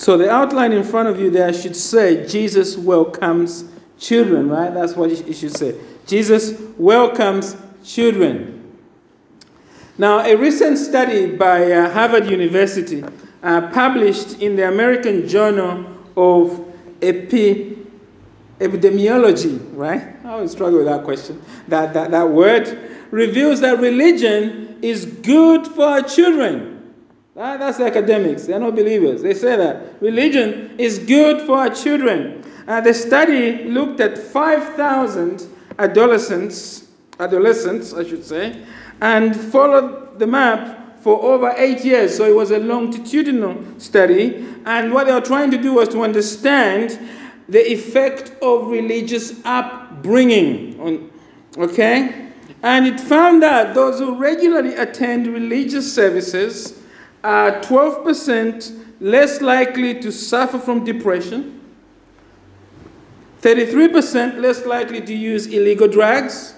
So the outline in front of you there should say, Jesus welcomes children, right? That's what it should say. Jesus welcomes children. Now, a recent study by uh, Harvard University uh, published in the American Journal of Epi- Epidemiology, right? I always struggle with that question, that, that, that word, reveals that religion is good for our children. That, that's academics, they're not believers. They say that religion is good for our children. Uh, the study looked at 5,000 adolescents, adolescents, I should say, and followed the map for over eight years. So it was a longitudinal study. And what they were trying to do was to understand the effect of religious upbringing. On, okay? And it found that those who regularly attend religious services are 12% less likely to suffer from depression 33% less likely to use illegal drugs,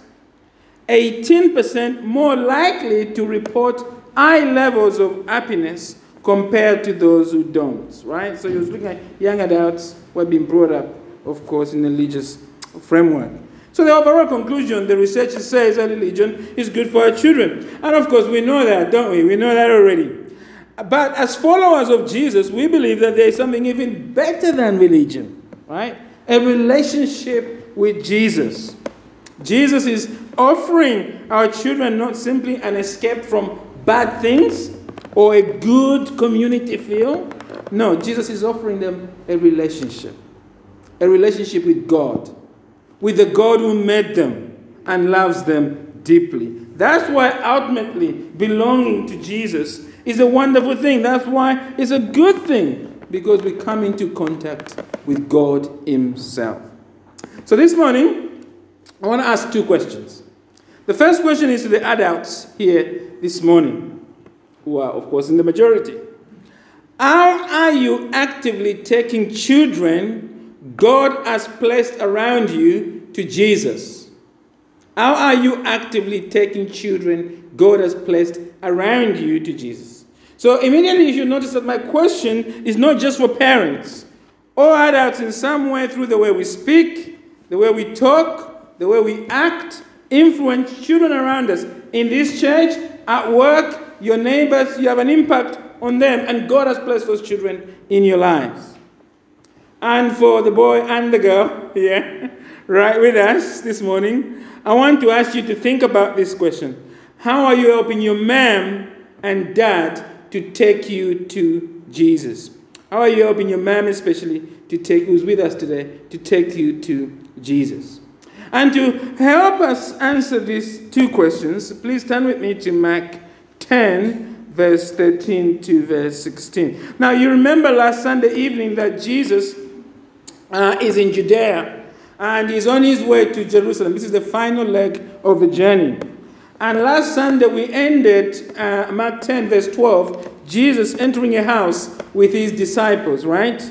18% more likely to report high levels of happiness compared to those who don't, right? So you're looking at young adults who have been brought up, of course, in a religious framework. So the overall conclusion, the research says that religion is good for our children. And of course, we know that, don't we? We know that already. But as followers of Jesus, we believe that there is something even better than religion, right? a relationship with Jesus. Jesus is offering our children not simply an escape from bad things or a good community feel. No, Jesus is offering them a relationship. A relationship with God, with the God who made them and loves them deeply. That's why ultimately belonging to Jesus is a wonderful thing. That's why it's a good thing because we come into contact with God Himself. So this morning, I want to ask two questions. The first question is to the adults here this morning, who are, of course, in the majority. How are you actively taking children God has placed around you to Jesus? How are you actively taking children God has placed around you to Jesus? So immediately you should notice that my question is not just for parents. All adults in some way through the way we speak, the way we talk, the way we act, influence children around us. In this church, at work, your neighbors, you have an impact on them, and God has placed those children in your lives. And for the boy and the girl here, right with us this morning, I want to ask you to think about this question How are you helping your mom and dad to take you to Jesus? How are you helping your mom, especially, to take who's with us today, to take you to Jesus? And to help us answer these two questions, please turn with me to Mark 10, verse 13 to verse 16. Now, you remember last Sunday evening that Jesus uh, is in Judea and he's on his way to Jerusalem. This is the final leg of the journey. And last Sunday we ended uh, Mark 10, verse 12, Jesus entering a house with his disciples, right?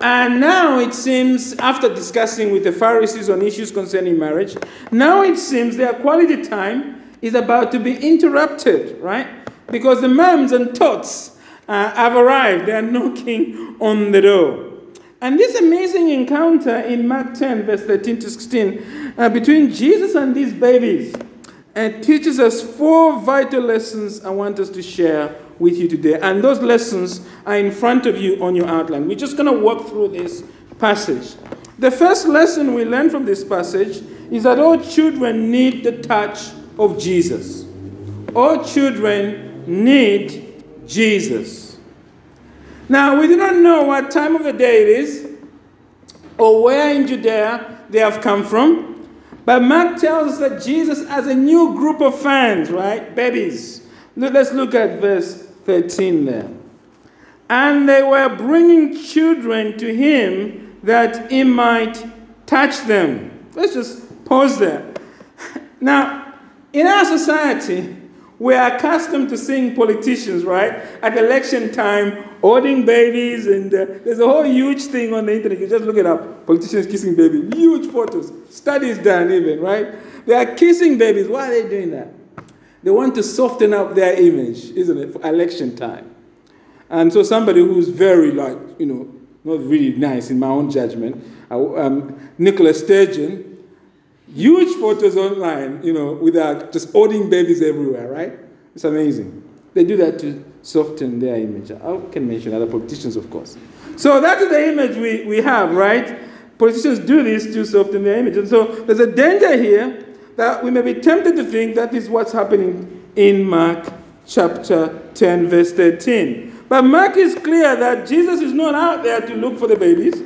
And now it seems, after discussing with the Pharisees on issues concerning marriage, now it seems their quality time is about to be interrupted, right? Because the moms and tots uh, have arrived. They are knocking on the door. And this amazing encounter in Mark 10, verse 13 to 16, uh, between Jesus and these babies and teaches us four vital lessons I want us to share with you today. And those lessons are in front of you on your outline. We're just going to walk through this passage. The first lesson we learn from this passage is that all children need the touch of Jesus. All children need Jesus. Now, we do not know what time of the day it is or where in Judea they have come from. But Mark tells us that Jesus has a new group of fans, right? Babies. Let's look at verse 13 there. And they were bringing children to him that he might touch them. Let's just pause there. Now, in our society, we are accustomed to seeing politicians, right, at election time holding babies, and uh, there's a whole huge thing on the internet. You just look it up politicians kissing babies, huge photos, studies done even, right? They are kissing babies. Why are they doing that? They want to soften up their image, isn't it, for election time. And so somebody who's very like, you know, not really nice in my own judgment, um, Nicola Sturgeon, huge photos online, you know, with uh, just holding babies everywhere, right? It's amazing. They do that to soften their image. I can mention other politicians, of course. So that is the image we, we have, right? Politicians do this to soften their image. And so there's a danger here that we may be tempted to think that is what's happening in Mark chapter 10, verse 13. But Mark is clear that Jesus is not out there to look for the babies.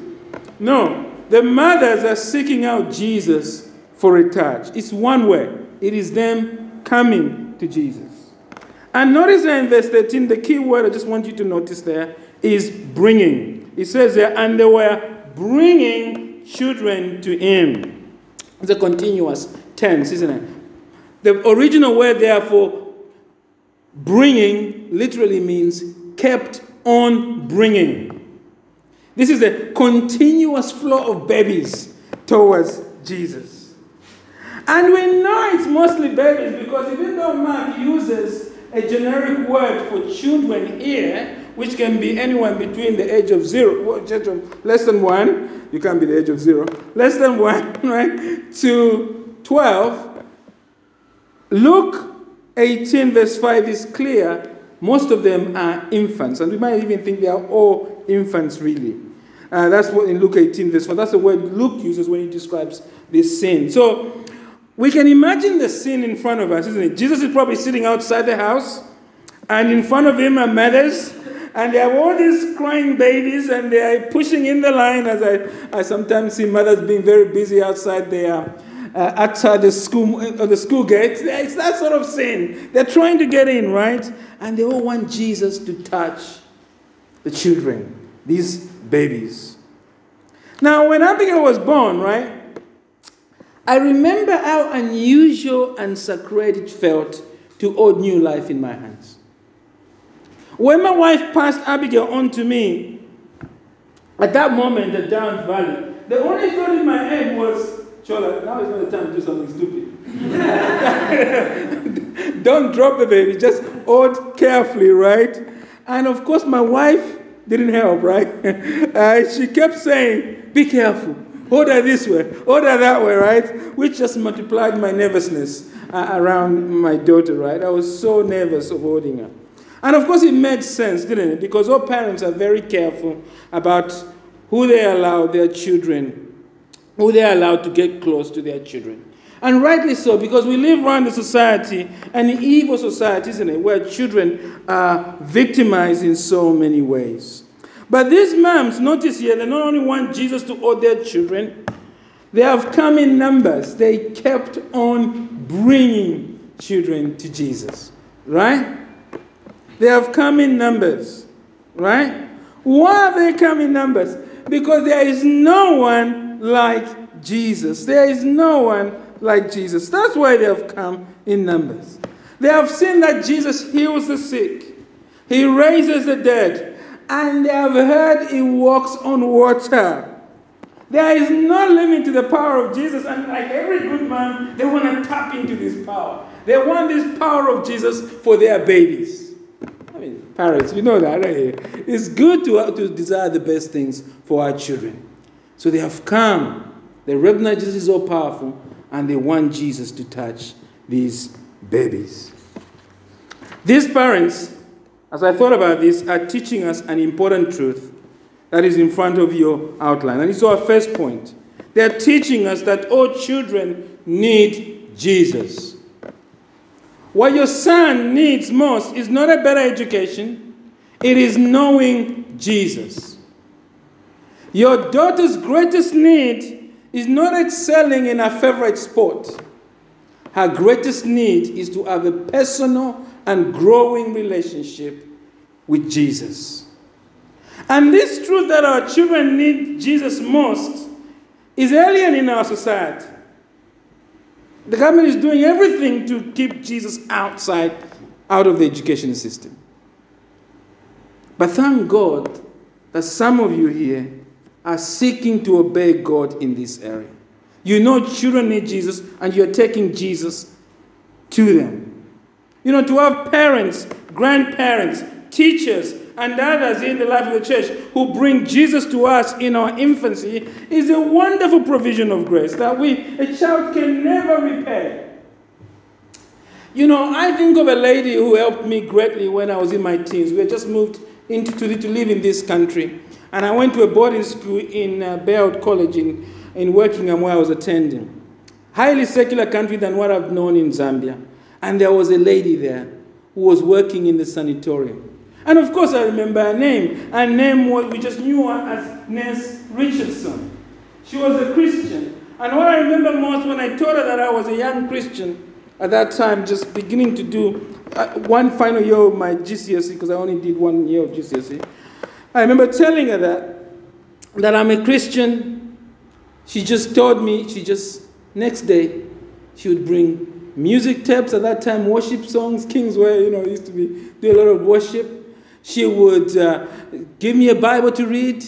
No, the mothers are seeking out Jesus for a touch. It's one way, it is them coming to Jesus. And notice there in verse 13, the key word I just want you to notice there is bringing. It says there, and they were bringing children to him. It's a continuous tense, isn't it? The original word, therefore, bringing literally means kept on bringing. This is a continuous flow of babies towards Jesus. And we know it's mostly babies because even though Mark uses a generic word for children here, which can be anyone between the age of zero, less than one, you can't be the age of zero, less than one, right, to 12. Luke 18, verse 5 is clear. Most of them are infants, and we might even think they are all infants, really. Uh, that's what in Luke 18, verse 4. That's the word Luke uses when he describes this sin. So we can imagine the scene in front of us, isn't it? Jesus is probably sitting outside the house, and in front of him are mothers, and they have all these crying babies, and they are pushing in the line. As I, I sometimes see mothers being very busy outside their. Uh, outside the school, uh, the school gate, it's that sort of scene. They're trying to get in, right? And they all want Jesus to touch the children, these babies. Now, when Abigail was born, right, I remember how unusual and sacred it felt to hold new life in my hands. When my wife passed Abigail on to me, at that moment the Down Valley, the only thought in my head was, Chola, now is not the time to do something stupid. Don't drop the baby, just hold carefully, right? And of course, my wife didn't help, right? Uh, she kept saying, Be careful, hold her this way, hold her that way, right? Which just multiplied my nervousness uh, around my daughter, right? I was so nervous of holding her. And of course, it made sense, didn't it? Because all parents are very careful about who they allow their children, who they allow to get close to their children. And rightly so, because we live around a society, an evil society, isn't it, where children are victimized in so many ways. But these moms, notice here, they not only want Jesus to hold their children, they have come in numbers. They kept on bringing children to Jesus. Right? They have come in numbers. Right? Why have they come in numbers? Because there is no one like Jesus. There is no one like Jesus. That's why they have come in numbers. They have seen that Jesus heals the sick, He raises the dead, and they have heard he walks on water. There is no limit to the power of Jesus, and like every good man, they want to tap into this power. They want this power of Jesus for their babies. I mean, parents, you know that, right? It's good to, to desire the best things for our children. So they have come. They recognize Jesus is all powerful, and they want Jesus to touch these babies. These parents as I thought about this, are teaching us an important truth that is in front of your outline. And it's our first point. They're teaching us that all children need Jesus. What your son needs most is not a better education, it is knowing Jesus. Your daughter's greatest need is not excelling in her favorite sport. Her greatest need is to have a personal and growing relationship with Jesus. And this truth that our children need Jesus most is alien in our society. The government is doing everything to keep Jesus outside, out of the education system. But thank God that some of you here are seeking to obey God in this area. You know children need Jesus, and you're taking Jesus to them. You know, to have parents, grandparents, teachers, and others in the life of the church who bring Jesus to us in our infancy is a wonderful provision of grace that we, a child can never repay. You know, I think of a lady who helped me greatly when I was in my teens. We had just moved into, to, to live in this country. And I went to a boarding school in uh, College in, in Wokingham where I was attending. Highly secular country than what I've known in Zambia. And there was a lady there who was working in the sanatorium. And of course, I remember her name. Her name was, we just knew her as Nurse Richardson. She was a Christian. And what I remember most when I told her that I was a young Christian, at that time, just beginning to do uh, one final year of my GCSE, because I only did one year of GCSE. I remember telling her that, that I'm a Christian. She just told me, she just, next day, she would bring music tapes at that time, worship songs, Kingsway, you know, used to be, do a lot of worship. She would uh, give me a Bible to read.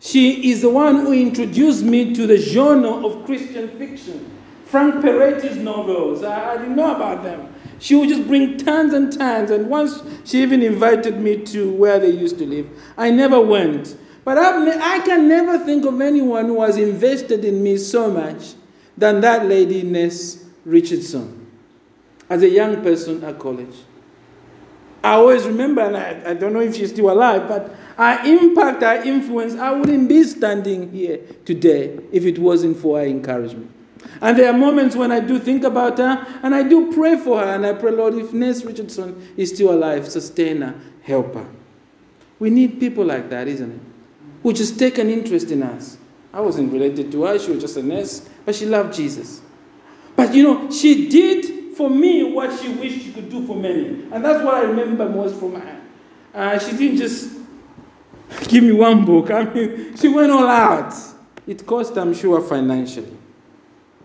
She is the one who introduced me to the genre of Christian fiction. Frank Peretti's novels. I, I, didn't know about them. She would just bring tons and tons. And once she even invited me to where they used to live. I never went. But I've, I can never think of anyone who has invested in me so much than that lady, Nurse Richardson, as a young person at college. I always remember, and I, I don't know if she's still alive, but our impact, our influence, I wouldn't be standing here today if it wasn't for her encouragement. And there are moments when I do think about her and I do pray for her. And I pray, Lord, if Nurse Richardson is still alive, sustain her, help her. We need people like that, isn't it? Who just take an interest in us. I wasn't related to her, she was just a nurse, but she loved Jesus. But you know, she did for me what she wished she could do for many. And that's what I remember most from her. Uh, she didn't just give me one book, I mean, she went all out. It cost, I'm sure, financially.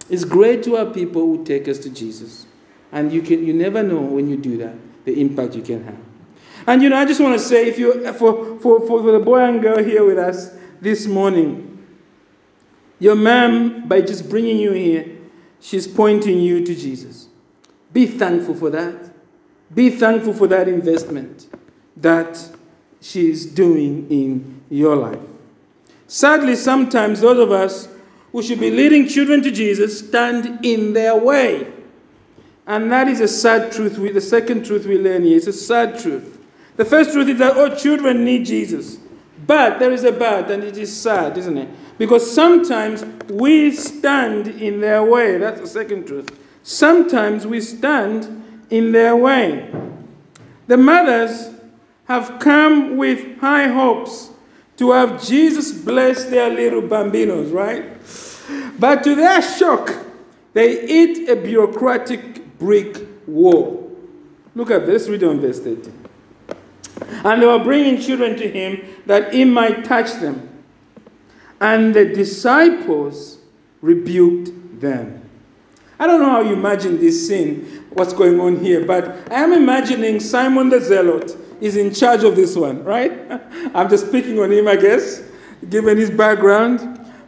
It's great to have people who take us to Jesus. And you, can, you never know when you do that the impact you can have. And you know, I just want to say, if you for, for, for the boy and girl here with us this morning, your mom, by just bringing you here, she's pointing you to Jesus. Be thankful for that. Be thankful for that investment that she's doing in your life. Sadly, sometimes those of us who should be leading children to Jesus stand in their way. And that is a sad truth. We, the second truth we learn here is a sad truth. The first truth is that all children need Jesus. But there is a but, and it is sad, isn't it? Because sometimes we stand in their way. That's the second truth. Sometimes we stand in their way. The mothers have come with high hopes to have Jesus bless their little bambinos, right? But to their shock, they eat a bureaucratic brick wall. Look at this, read on verse 13. And they were bringing children to him that he might touch them. And the disciples rebuked them. I don't know how you imagine this scene, what's going on here, but I am imagining Simon the Zealot is in charge of this one, right? I'm just speaking on him, I guess, given his background.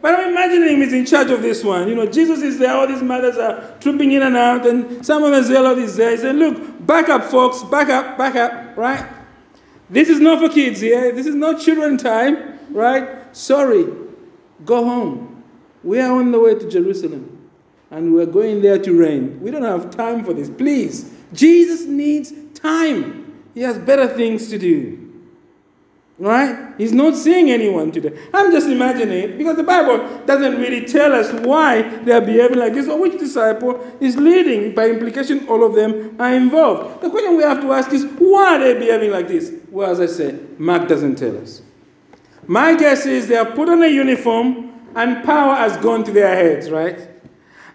But I'm imagining him is in charge of this one. You know, Jesus is there, all these mothers are trooping in and out, and Simon the Zealot is there. He said, Look, back up, folks, back up, back up, right? This is not for kids here. This is not children time, right? Sorry, go home. We are on the way to Jerusalem, and we're going there to reign. We don't have time for this. Please, Jesus needs time. He has better things to do. Right? He's not seeing anyone today. I'm just imagining it because the Bible doesn't really tell us why they are behaving like this or which disciple is leading. By implication, all of them are involved. The question we have to ask is why are they behaving like this? Well, as I said, Mark doesn't tell us. My guess is they have put on a uniform and power has gone to their heads, right?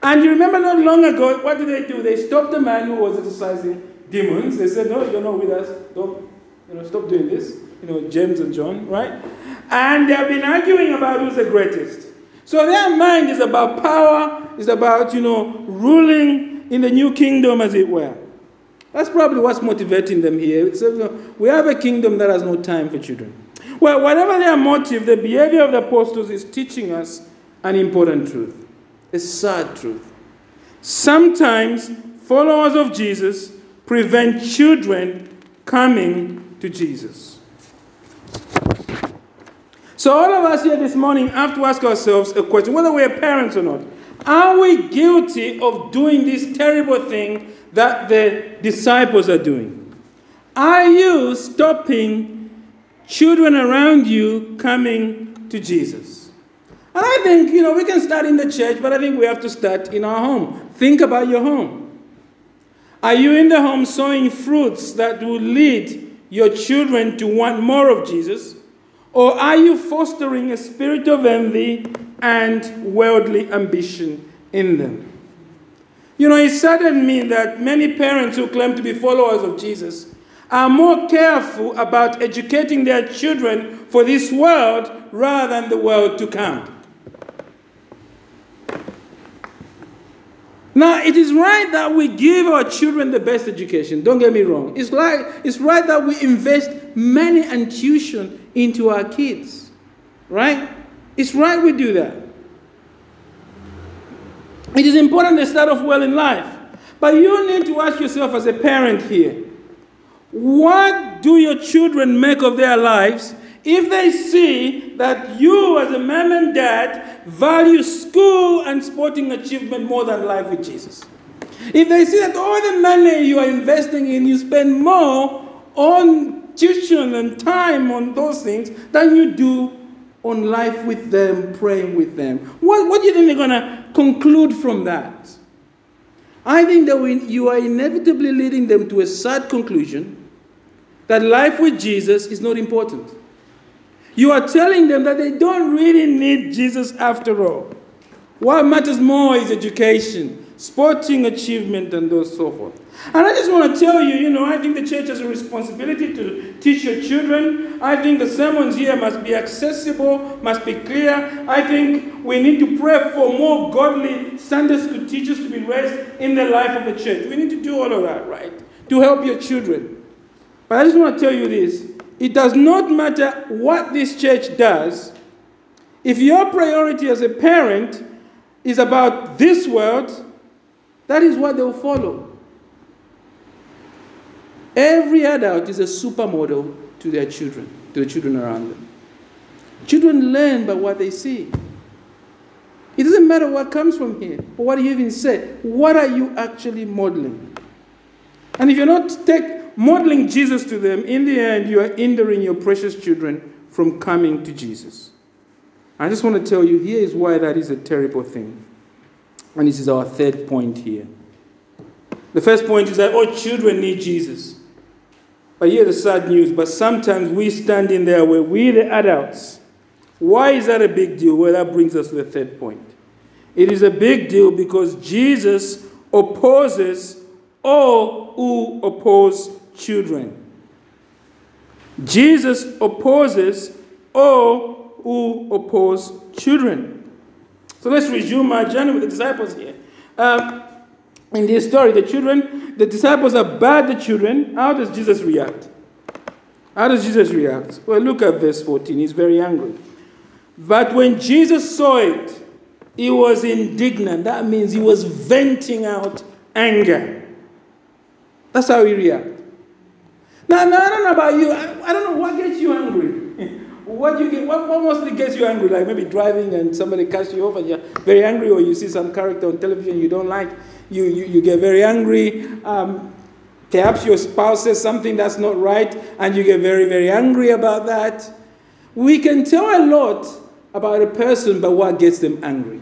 And you remember not long ago, what did they do? They stopped the man who was exorcising demons. They said, No, you're not with us. Don't, you know, stop doing this. You know, James and John, right? And they have been arguing about who's the greatest. So their mind is about power, is about, you know, ruling in the new kingdom, as it were. That's probably what's motivating them here. We have a kingdom that has no time for children. Well, whatever their motive, the behavior of the apostles is teaching us an important truth, a sad truth. Sometimes followers of Jesus prevent children coming to Jesus. So, all of us here this morning have to ask ourselves a question whether we're parents or not. Are we guilty of doing this terrible thing that the disciples are doing? Are you stopping children around you coming to Jesus? And I think, you know, we can start in the church, but I think we have to start in our home. Think about your home. Are you in the home sowing fruits that will lead your children to want more of Jesus? Or are you fostering a spirit of envy and worldly ambition in them? You know, it saddened me that many parents who claim to be followers of Jesus are more careful about educating their children for this world rather than the world to come. Now, it is right that we give our children the best education. Don't get me wrong. It's, like, it's right that we invest money and tuition into our kids. Right? It's right we do that. It is important to start off well in life. But you need to ask yourself as a parent here what do your children make of their lives if they see that you, as a mom and dad, value school and sporting achievement more than life with Jesus? If they see that all the money you are investing in, you spend more on tuition and time on those things than you do on life with them, praying with them. What, what do you think they're going to conclude from that? I think that you are inevitably leading them to a sad conclusion that life with Jesus is not important. You are telling them that they don't really need Jesus after all. What matters more is education, sporting achievement, and those so forth. And I just want to tell you, you know, I think the church has a responsibility to teach your children. I think the sermons here must be accessible, must be clear. I think we need to pray for more godly Sunday school teachers to be raised in the life of the church. We need to do all of that, right? To help your children. But I just want to tell you this it does not matter what this church does, if your priority as a parent is about this world, that is what they'll follow. Every adult is a supermodel to their children, to the children around them. Children learn by what they see. It doesn't matter what comes from here, or what you even say. What are you actually modeling? And if you're not take, modeling Jesus to them, in the end, you are hindering your precious children from coming to Jesus. I just want to tell you here is why that is a terrible thing. And this is our third point here. The first point is that all children need Jesus. But hear the sad news, but sometimes we stand in there where we, the adults, why is that a big deal? Well, that brings us to the third point. It is a big deal because Jesus opposes all who oppose children. Jesus opposes all who oppose children. So let's resume our journey with the disciples here. Um, in this story, the children, the disciples are bad, the children. How does Jesus react? How does Jesus react? Well, look at verse 14. He's very angry. But when Jesus saw it, he was indignant. That means he was venting out anger. That's how he reacted. Now, now, I don't know about you. I, I don't know what gets you angry. what you get? What, what mostly gets you angry? Like maybe driving and somebody cuts you off and you're very angry, or you see some character on television you don't like. You you, you get very angry. Um, perhaps your spouse says something that's not right, and you get very very angry about that. We can tell a lot about a person by what gets them angry.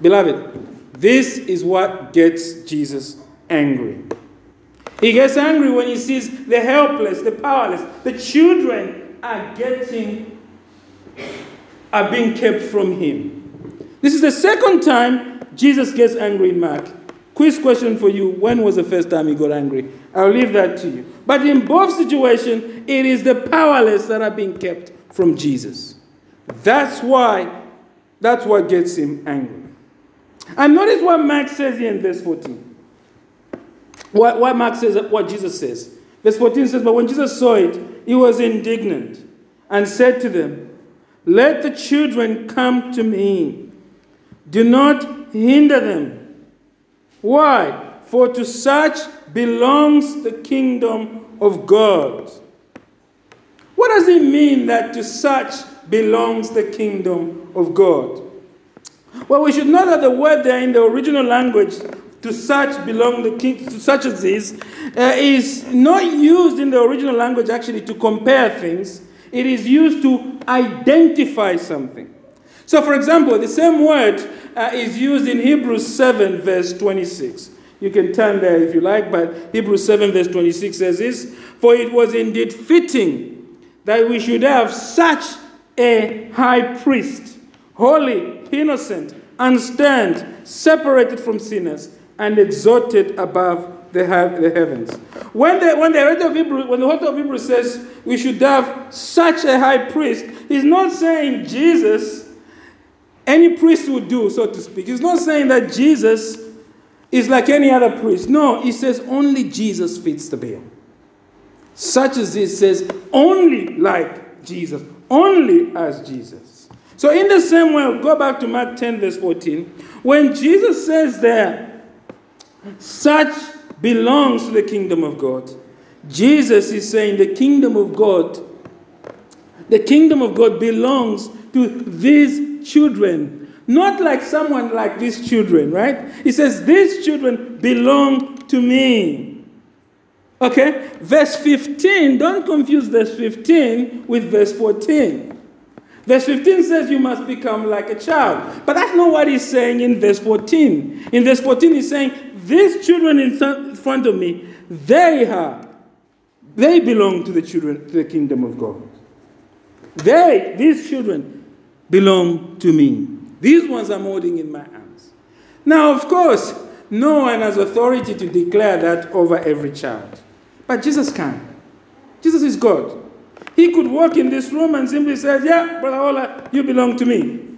Beloved, this is what gets Jesus angry. He gets angry when he sees the helpless, the powerless, the children are getting, are being kept from him. This is the second time Jesus gets angry in Mark. Quiz question for you when was the first time he got angry? I'll leave that to you. But in both situations, it is the powerless that are being kept from Jesus. That's why, that's what gets him angry. And notice what Mark says here in verse 14. What, what Mark says, what Jesus says. Verse 14 says, But when Jesus saw it, he was indignant and said to them, Let the children come to me. Do not hinder them. Why? For to such belongs the kingdom of God. What does it mean that to such belongs the kingdom of God. Well, we should know that the word there in the original language to such belong the king to such as this uh, is not used in the original language actually to compare things. It is used to identify something. So, for example, the same word uh, is used in Hebrews 7, verse 26. You can turn there if you like, but Hebrews 7, verse 26 says this For it was indeed fitting that we should have such a high priest, holy, innocent, unstained, separated from sinners, and exalted above the, the heavens. When the, when the author of Hebrews, when the author of Hebrews says we should have such a high priest, he's not saying Jesus, any priest would do, so to speak. He's not saying that Jesus is like any other priest. No, he says only Jesus fits the bill. Such as this says only like Jesus, only as Jesus. So, in the same way, go back to Mark 10, verse 14. When Jesus says there, such belongs to the kingdom of God, Jesus is saying the kingdom of God, the kingdom of God belongs to these children not like someone like these children, right? He says, These children belong to me. Okay? Verse 15, don't confuse verse 15 with verse 14. Verse 15 says you must become like a child. But that's not what he's saying in verse 14. In verse 14, he's saying, These children in front of me, they are, they belong to the children, to the kingdom of God. They, these children, belong to me. These ones I'm holding in my hands. Now, of course, no one has authority to declare that over every child. But Jesus can. Jesus is God. He could walk in this room and simply say, Yeah, Brother Ola, you belong to me.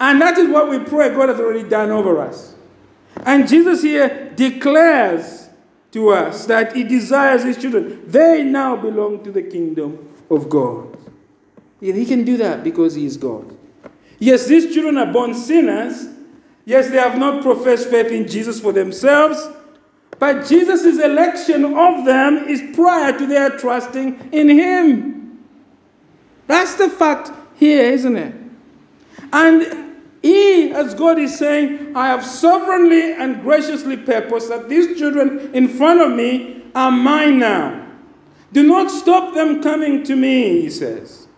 And that is what we pray God has already done over us. And Jesus here declares to us that He desires His children. They now belong to the kingdom of God. He can do that because He is God. Yes, these children are born sinners. Yes, they have not professed faith in Jesus for themselves. But Jesus' election of them is prior to their trusting in Him. That's the fact here, isn't it? And He, as God is saying, I have sovereignly and graciously purposed that these children in front of me are mine now. Do not stop them coming to me, He says.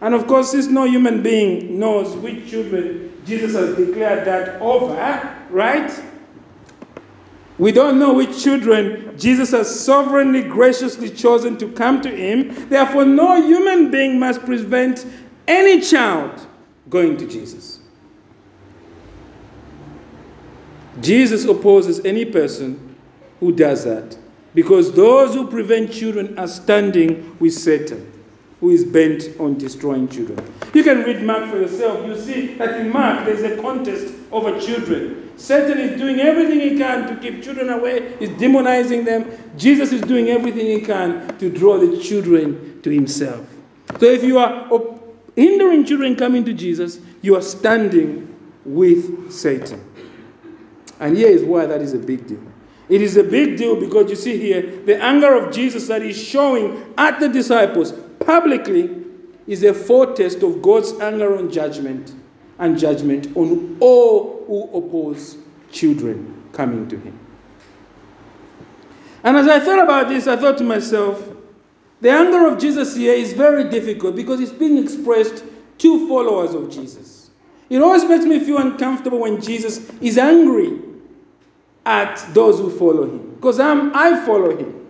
And of course, since no human being knows which children Jesus has declared that over, right? We don't know which children Jesus has sovereignly, graciously chosen to come to him. Therefore, no human being must prevent any child going to Jesus. Jesus opposes any person who does that because those who prevent children are standing with Satan who is bent on destroying children. You can read Mark for yourself. You see that in Mark there's a contest over children. Satan is doing everything he can to keep children away, he's demonizing them. Jesus is doing everything he can to draw the children to himself. So if you are hindering children coming to Jesus, you are standing with Satan. And here is why that is a big deal. It is a big deal because you see here the anger of Jesus that he's showing at the disciples publicly is a foretaste of God's anger on judgment and judgment on all who oppose children coming to Him. And as I thought about this, I thought to myself, the anger of Jesus here is very difficult because it's being expressed to followers of Jesus. It always makes me feel uncomfortable when Jesus is angry at those who follow him because I'm, I follow him.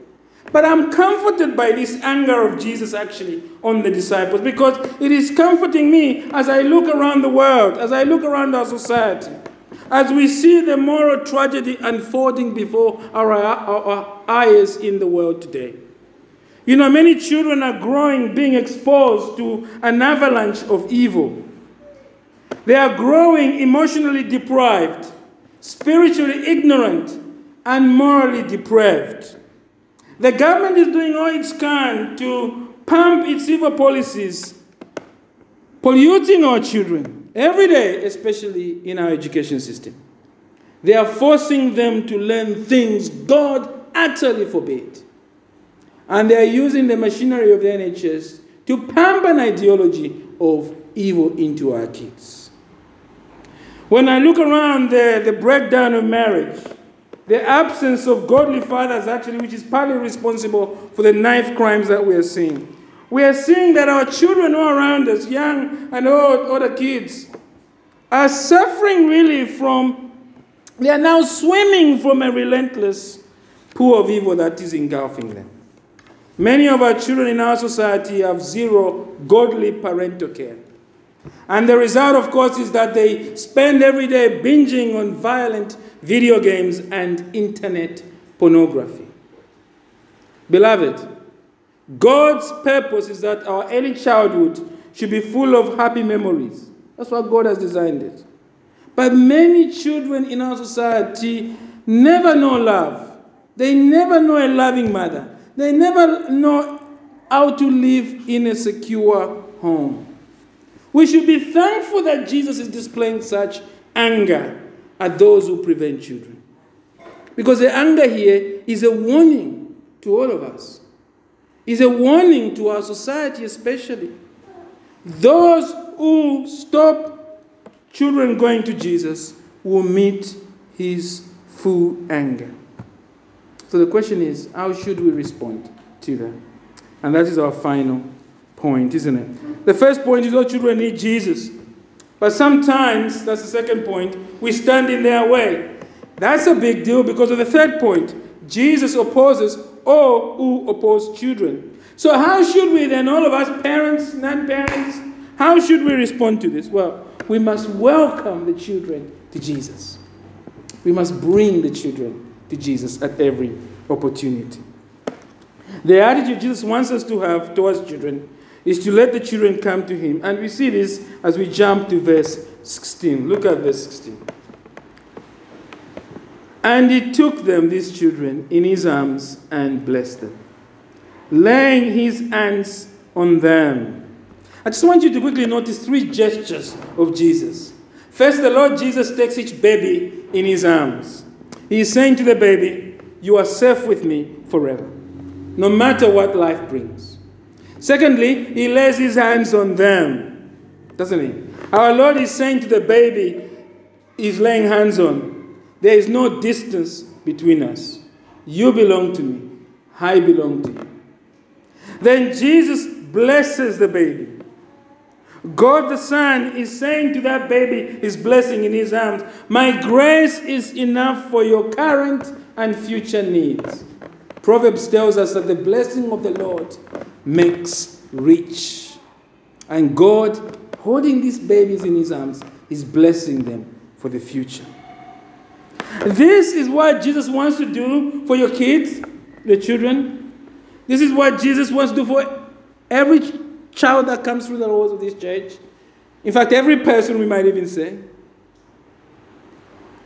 But I'm comforted by this anger of Jesus actually on the disciples because it is comforting me as I look around the world, as I look around our society, as we see the moral tragedy unfolding before our, our, our eyes in the world today. You know, many children are growing, being exposed to an avalanche of evil. They are growing emotionally deprived, spiritually ignorant, and morally depraved. The government is doing all it can to pump its evil policies, polluting our children every day, especially in our education system. They are forcing them to learn things God utterly forbade. And they are using the machinery of the NHS to pump an ideology of evil into our kids. When I look around the, the breakdown of marriage, the absence of godly fathers, actually, which is partly responsible for the knife crimes that we are seeing. We are seeing that our children all around us, young and old, other kids, are suffering really from, they are now swimming from a relentless pool of evil that is engulfing them. Many of our children in our society have zero godly parental care. And the result, of course, is that they spend every day binging on violent video games and internet pornography. Beloved, God's purpose is that our early childhood should be full of happy memories. That's what God has designed it. But many children in our society never know love. They never know a loving mother. They never know how to live in a secure home. We should be thankful that Jesus is displaying such anger at those who prevent children. Because the anger here is a warning to all of us, is a warning to our society, especially. Those who stop children going to Jesus will meet his full anger. So the question is how should we respond to that? And that is our final point, isn't it? The first point is all children need Jesus. But sometimes, that's the second point, we stand in their way. That's a big deal because of the third point. Jesus opposes all who oppose children. So, how should we then, all of us, parents, non parents, how should we respond to this? Well, we must welcome the children to Jesus. We must bring the children to Jesus at every opportunity. The attitude Jesus wants us to have towards children is to let the children come to him. And we see this as we jump to verse 16. Look at verse 16. And he took them, these children, in his arms and blessed them, laying his hands on them. I just want you to quickly notice three gestures of Jesus. First, the Lord Jesus takes each baby in his arms. He is saying to the baby, You are safe with me forever, no matter what life brings. Secondly, he lays his hands on them, doesn't he? Our Lord is saying to the baby he's laying hands on, there is no distance between us. You belong to me, I belong to you. Then Jesus blesses the baby. God the Son is saying to that baby, his blessing in his arms, My grace is enough for your current and future needs. Proverbs tells us that the blessing of the Lord makes rich. And God, holding these babies in his arms, is blessing them for the future. This is what Jesus wants to do for your kids, your children. This is what Jesus wants to do for every child that comes through the doors of this church. In fact, every person, we might even say.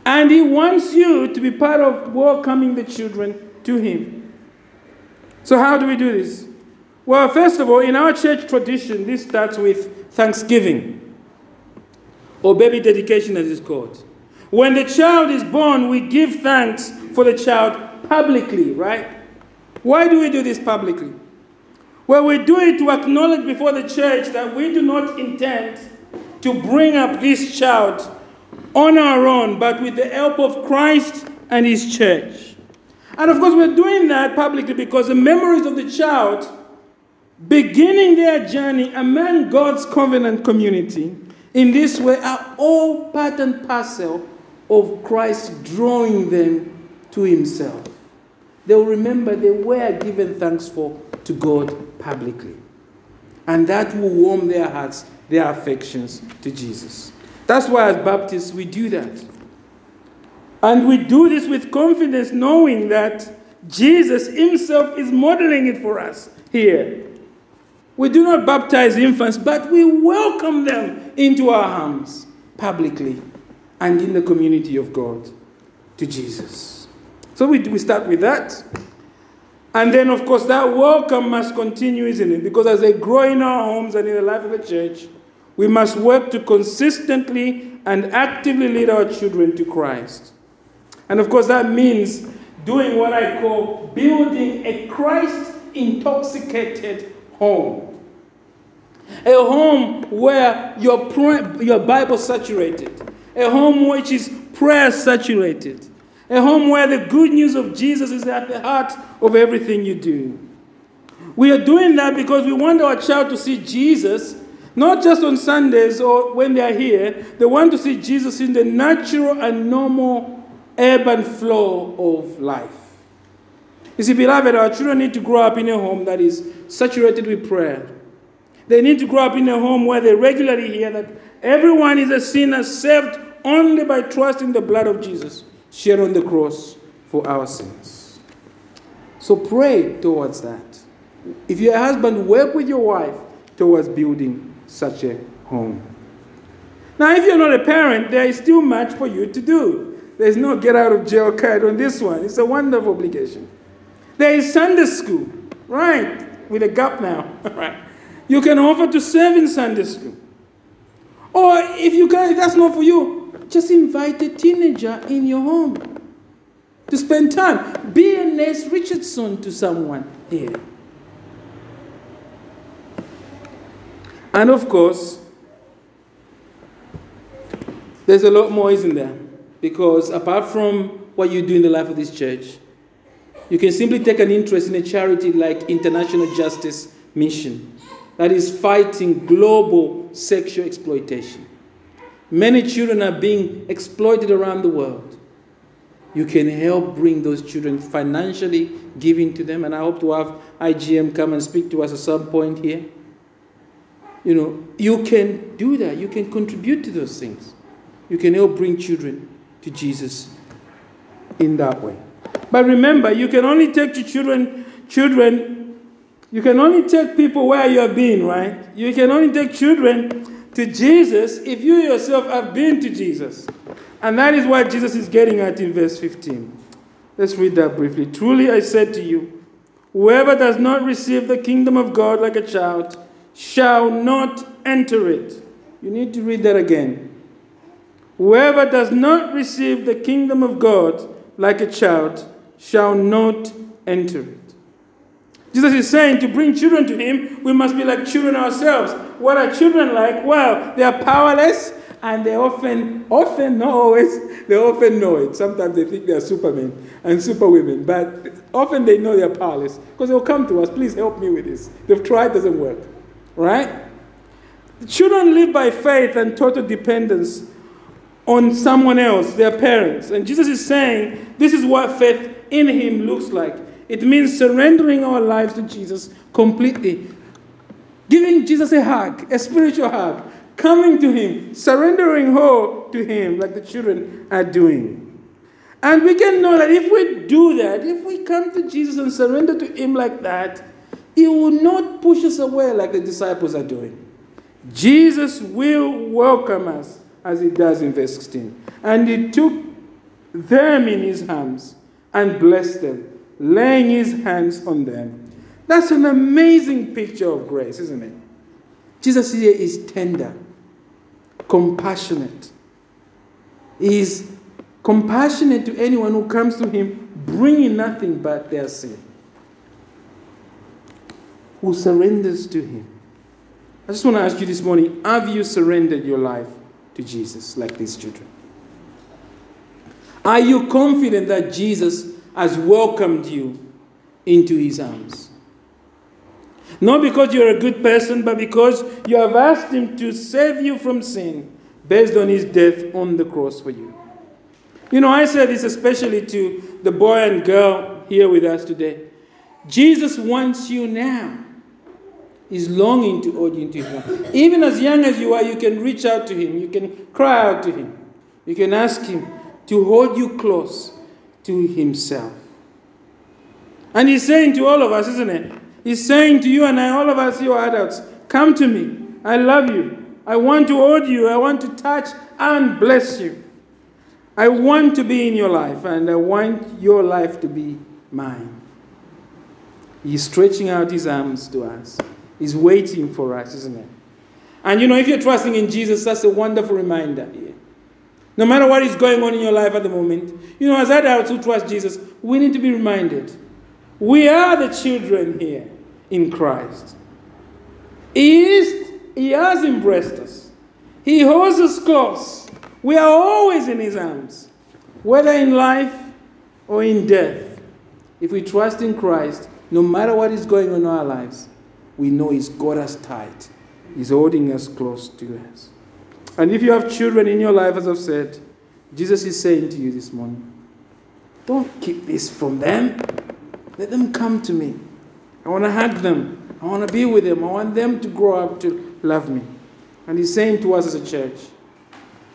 And he wants you to be part of welcoming the children to him. So, how do we do this? Well, first of all, in our church tradition, this starts with thanksgiving or baby dedication, as it's called. When the child is born, we give thanks for the child publicly, right? Why do we do this publicly? Well, we do it to acknowledge before the church that we do not intend to bring up this child on our own, but with the help of Christ and His church. And of course, we're doing that publicly because the memories of the child beginning their journey among God's covenant community in this way are all part and parcel of Christ drawing them to Himself. They will remember they were given thanks for to God publicly. And that will warm their hearts, their affections to Jesus. That's why, as Baptists, we do that. And we do this with confidence, knowing that Jesus Himself is modeling it for us here. We do not baptize infants, but we welcome them into our arms publicly and in the community of God to Jesus. So we, we start with that. And then, of course, that welcome must continue, isn't it? Because as they grow in our homes and in the life of the church, we must work to consistently and actively lead our children to Christ. And of course, that means doing what I call building a Christ intoxicated home. A home where your, your Bible saturated. A home which is prayer saturated. A home where the good news of Jesus is at the heart of everything you do. We are doing that because we want our child to see Jesus, not just on Sundays or when they are here. They want to see Jesus in the natural and normal ebb and flow of life. You see, beloved, our children need to grow up in a home that is saturated with prayer. They need to grow up in a home where they regularly hear that everyone is a sinner saved only by trusting the blood of Jesus shed on the cross for our sins. So pray towards that. If you're a husband, work with your wife towards building such a home. Now, if you're not a parent, there is still much for you to do. There's no get out of jail card on this one. It's a wonderful obligation. There is Sunday school, right? With a gap now, right? You can offer to serve in Sunday school. Or if you can, if that's not for you, just invite a teenager in your home to spend time. Be a Nurse Richardson to someone here. And of course, there's a lot more, isn't there? Because apart from what you do in the life of this church, you can simply take an interest in a charity like International Justice Mission that is fighting global sexual exploitation. Many children are being exploited around the world. You can help bring those children financially, giving to them, and I hope to have IJM come and speak to us at some point here. You know, you can do that. You can contribute to those things. You can help bring children to Jesus in that way. But remember, you can only take your children, children, you can only take people where you have been, right? You can only take children to Jesus if you yourself have been to Jesus. And that is what Jesus is getting at in verse 15. Let's read that briefly. Truly I said to you, whoever does not receive the kingdom of God like a child shall not enter it. You need to read that again. Whoever does not receive the kingdom of God like a child shall not enter it. Jesus is saying to bring children to Him, we must be like children ourselves. What are children like? Well, they are powerless and they often, often, not always, they often know it. Sometimes they think they are supermen and superwomen, but often they know they are powerless because they'll come to us, please help me with this. They've tried, doesn't work. Right? Children live by faith and total dependence on someone else, their parents. And Jesus is saying this is what faith in Him looks like. It means surrendering our lives to Jesus completely, giving Jesus a hug, a spiritual hug, coming to Him, surrendering whole to Him, like the children are doing. And we can know that if we do that, if we come to Jesus and surrender to Him like that, He will not push us away like the disciples are doing. Jesus will welcome us as He does in verse 16. And He took them in His arms and blessed them, laying His hands on them. That's an amazing picture of grace, isn't it? Jesus here is tender compassionate. He is compassionate to anyone who comes to him bringing nothing but their sin, who surrenders to him. I just want to ask you this morning have you surrendered your life to Jesus like these children? Are you confident that Jesus has welcomed you into his arms? Not because you're a good person, but because you have asked Him to save you from sin based on His death on the cross for you. You know, I say this especially to the boy and girl here with us today. Jesus wants you now. He's longing to hold you into His arms. Even as young as you are, you can reach out to Him. You can cry out to Him. You can ask Him to hold you close to Himself. And He's saying to all of us, isn't it? He's saying to you and I, all of us, you adults, come to me. I love you. I want to hold you. I want to touch and bless you. I want to be in your life, and I want your life to be mine. He's stretching out his arms to us. He's waiting for us, isn't it? And you know, if you're trusting in Jesus, that's a wonderful reminder. No matter what is going on in your life at the moment, you know, as adults who trust Jesus, we need to be reminded we are the children here in Christ. He is He has embraced us. He holds us close. We are always in His arms, whether in life or in death. If we trust in Christ, no matter what is going on in our lives, we know He's got us tight. He's holding us close to us. And if you have children in your life, as I've said, Jesus is saying to you this morning, don't keep this from them. Let them come to me. I want to hug them. I want to be with them. I want them to grow up to love me. And He's saying to us as a church,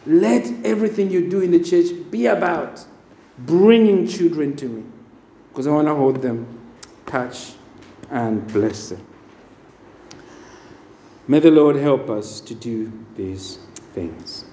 let everything you do in the church be about bringing children to me. Because I want to hold them, touch, and bless them. May the Lord help us to do these things.